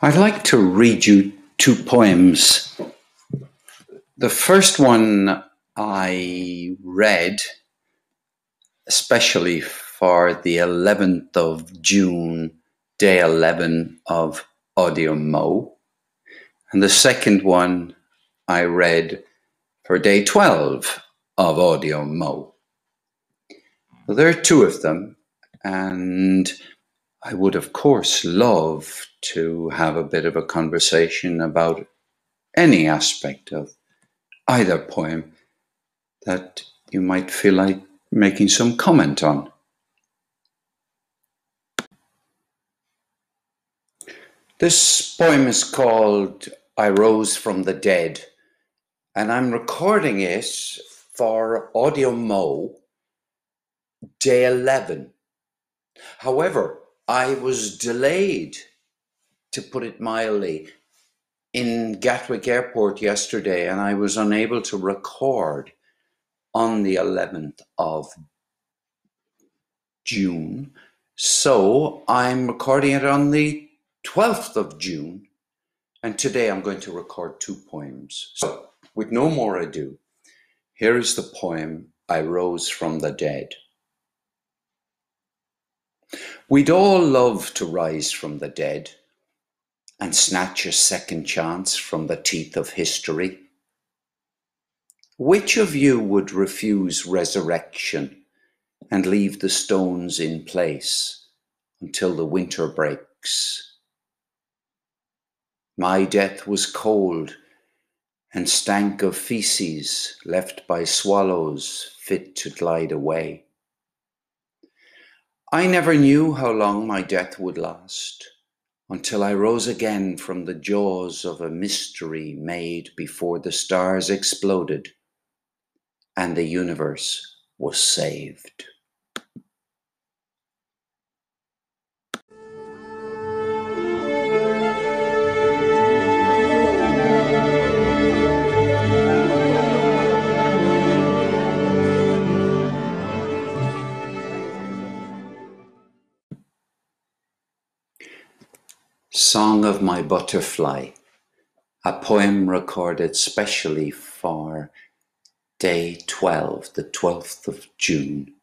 I'd like to read you two poems. The first one I read, especially for the 11th of June, day 11 of Audio Mo. And the second one I read for day 12 of Audio Mo. Well, there are two of them, and I would, of course, love to have a bit of a conversation about any aspect of either poem that you might feel like making some comment on. This poem is called I Rose from the Dead, and I'm recording it for Audio Mo day 11. However, I was delayed, to put it mildly, in Gatwick Airport yesterday, and I was unable to record on the 11th of June. So I'm recording it on the 12th of June, and today I'm going to record two poems. So, with no more ado, here is the poem I Rose from the Dead. We'd all love to rise from the dead and snatch a second chance from the teeth of history. Which of you would refuse resurrection and leave the stones in place until the winter breaks? My death was cold and stank of feces left by swallows fit to glide away. I never knew how long my death would last until I rose again from the jaws of a mystery made before the stars exploded and the universe was saved. Song of My Butterfly, a poem recorded specially for day 12, the 12th of June.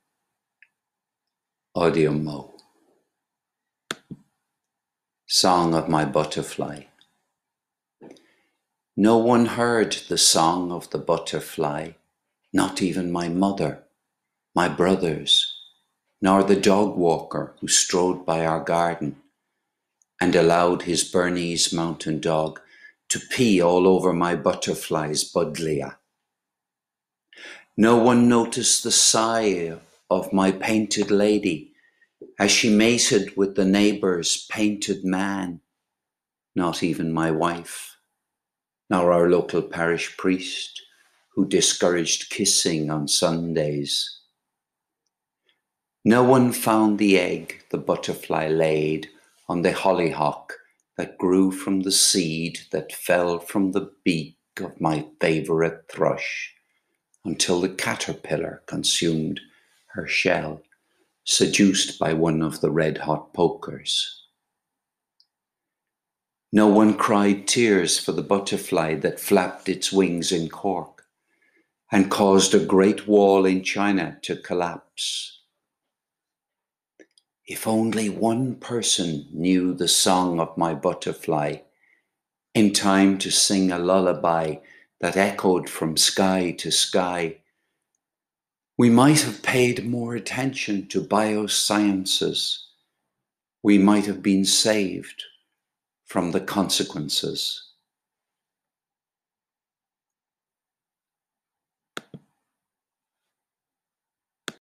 Audio Mo. Song of My Butterfly. No one heard the song of the butterfly, not even my mother, my brothers, nor the dog walker who strode by our garden and allowed his Bernese mountain dog to pee all over my butterfly's buddleia. No one noticed the sigh of my painted lady as she mated with the neighbour's painted man, not even my wife, nor our local parish priest who discouraged kissing on Sundays. No one found the egg the butterfly laid on the hollyhock that grew from the seed that fell from the beak of my favourite thrush, until the caterpillar consumed her shell, seduced by one of the red hot pokers. No one cried tears for the butterfly that flapped its wings in Cork and caused a great wall in China to collapse if only one person knew the song of my butterfly, in time to sing a lullaby that echoed from sky to sky, we might have paid more attention to biosciences. We might have been saved from the consequences.